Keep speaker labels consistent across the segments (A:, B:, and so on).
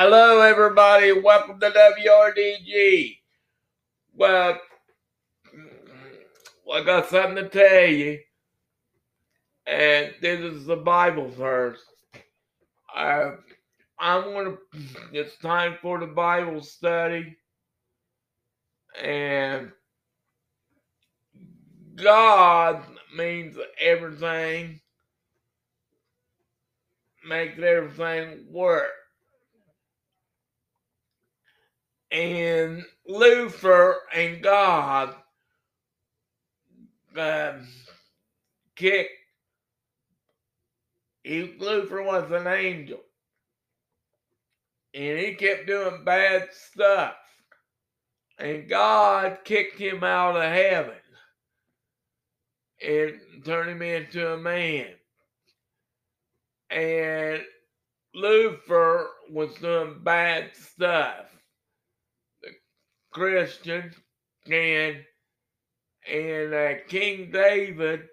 A: Hello, everybody. Welcome to WRDG. Well, mm, I got something to tell you, and this is the Bible verse. Uh, I, I'm gonna. It's time for the Bible study, and God means everything, makes everything work. And Lucifer and God um, kicked. He, Lucifer was an angel, and he kept doing bad stuff, and God kicked him out of heaven and turned him into a man. And Lucifer was doing bad stuff Christian and and uh, King David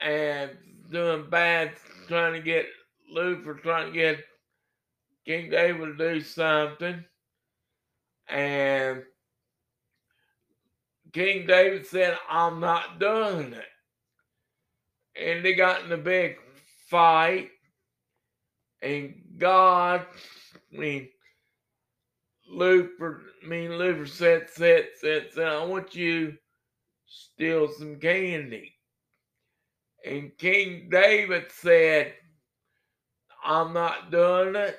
A: and doing bad, trying to get Lucifer, trying to get King David to do something, and King David said, "I'm not doing it," and they got in a big fight, and God, I mean Lucifer, me and Lucifer said, said, said, said, I want you steal some candy. And King David said, I'm not doing it.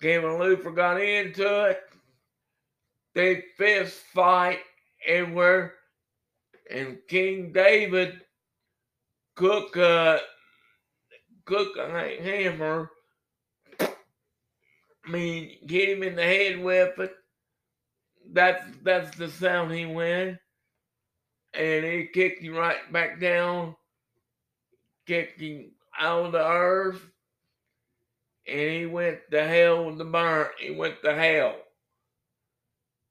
A: King and Lucifer got into it. They fist fight everywhere. And King David cook a cook a hammer Mean, hit him in the head with it. That's that's the sound he went. And he kicked him right back down, kicked him out of the earth, and he went to hell with the burn. He went to hell.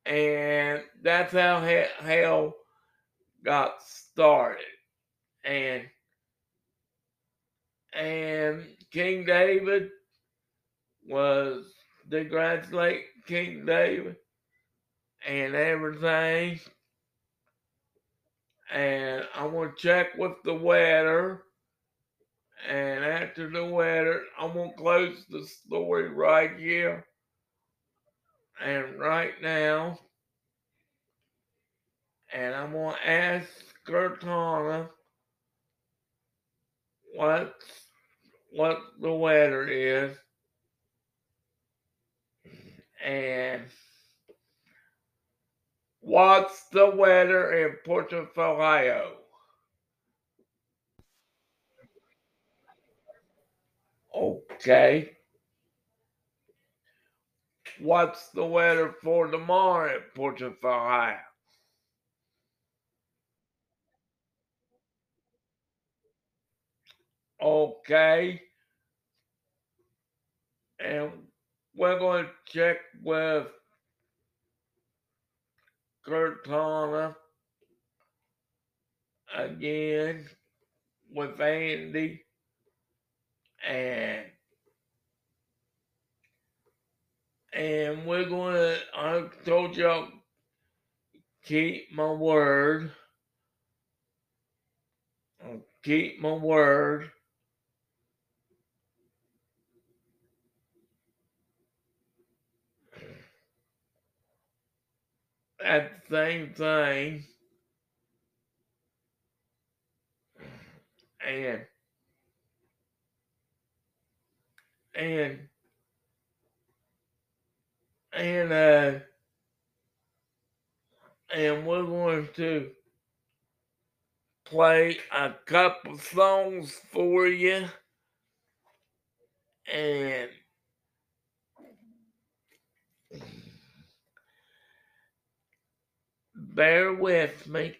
A: And that's how hell got started. And and King David was congratulate King David and everything. And I want to check with the weather. And after the weather, I'm going to close the story right here. And right now, and I'm going to ask Cortana what, what the weather is and what's the weather in Portofino? Okay. What's the weather for tomorrow in Portofino? Okay. And we're going to check with Cortana again with Andy and and we're going to I told y'all keep my word. Keep my word at the same time. And and and uh and we're going to play a couple songs for you and bear with me.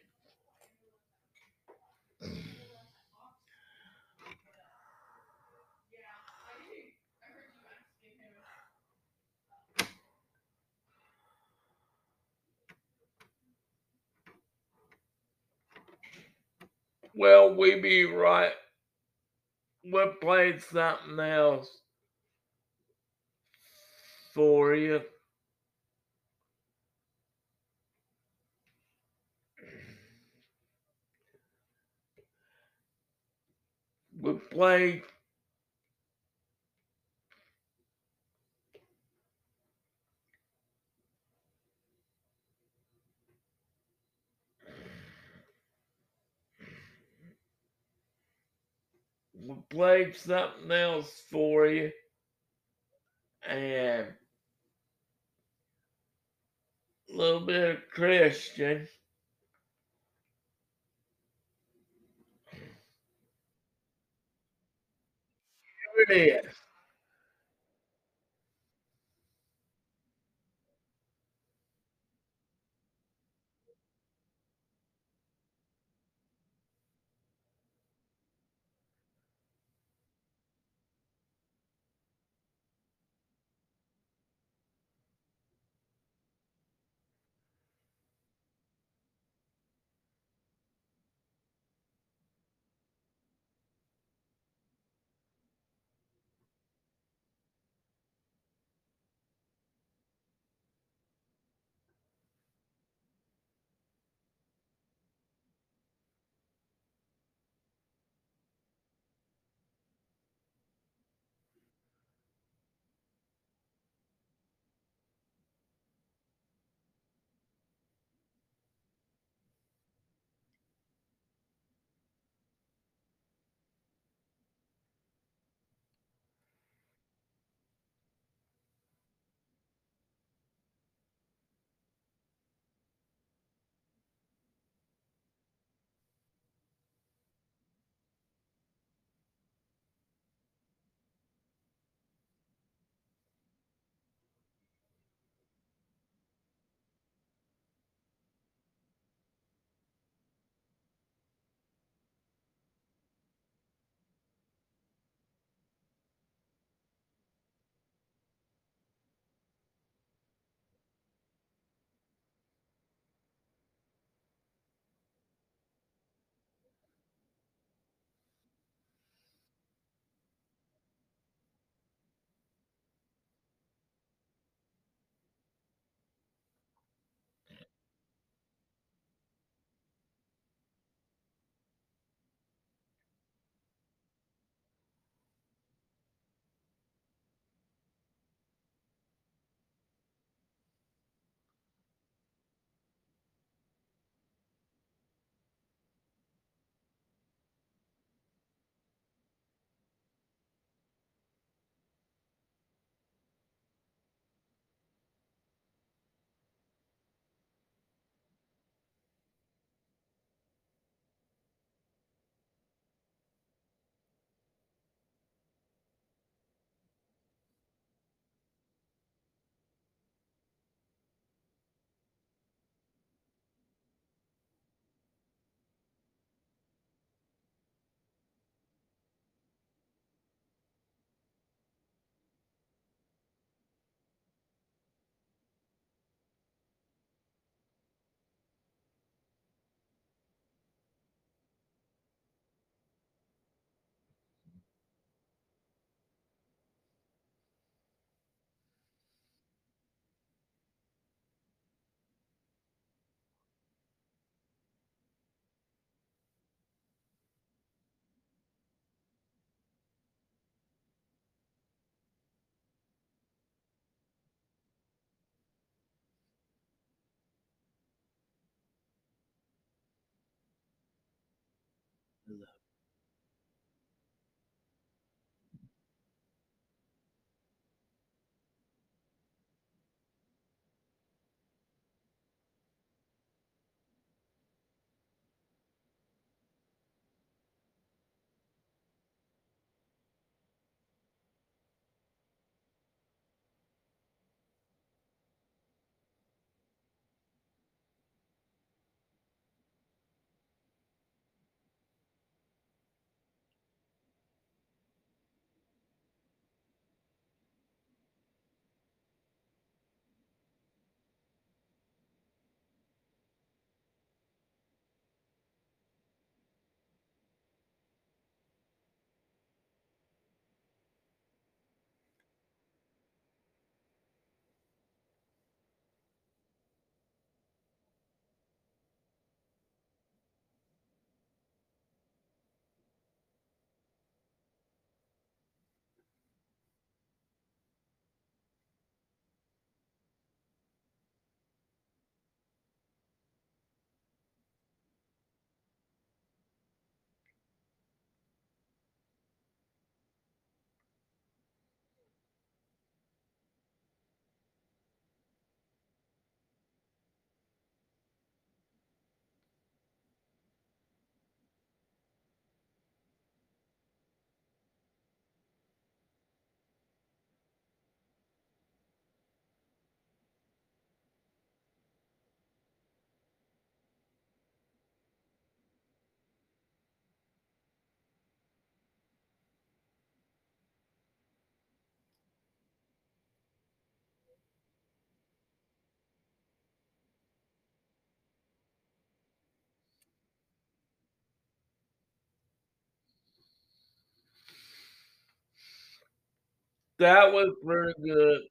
A: Well, we be right. We'll play something else for you. We played we played something else for you. And a little bit of Christian. Here it is. That was pretty good.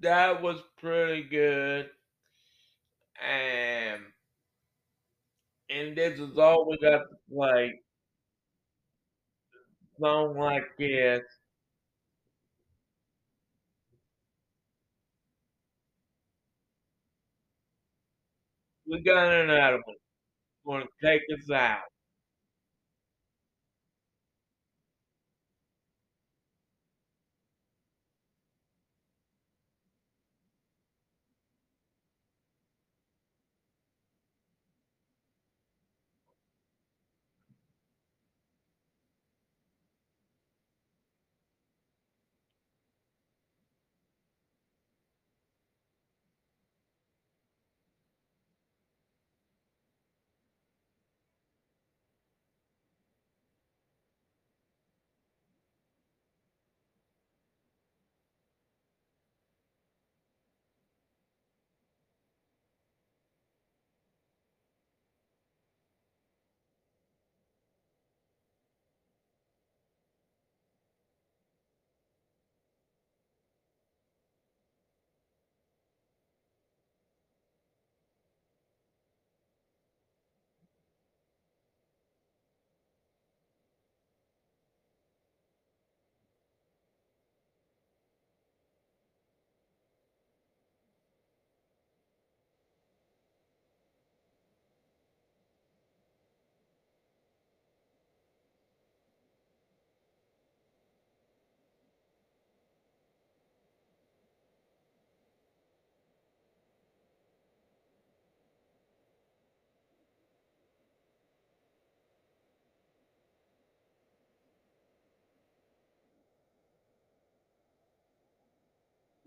A: That was pretty good. And and this is all we got to play. Song like this. We got another one. Gonna take us out.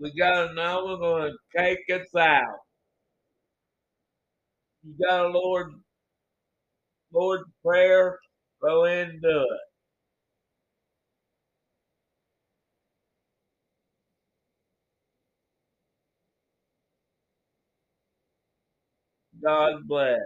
A: We got another one gonna take us out. You got a Lord Lord's Prayer, go in and do it. God bless.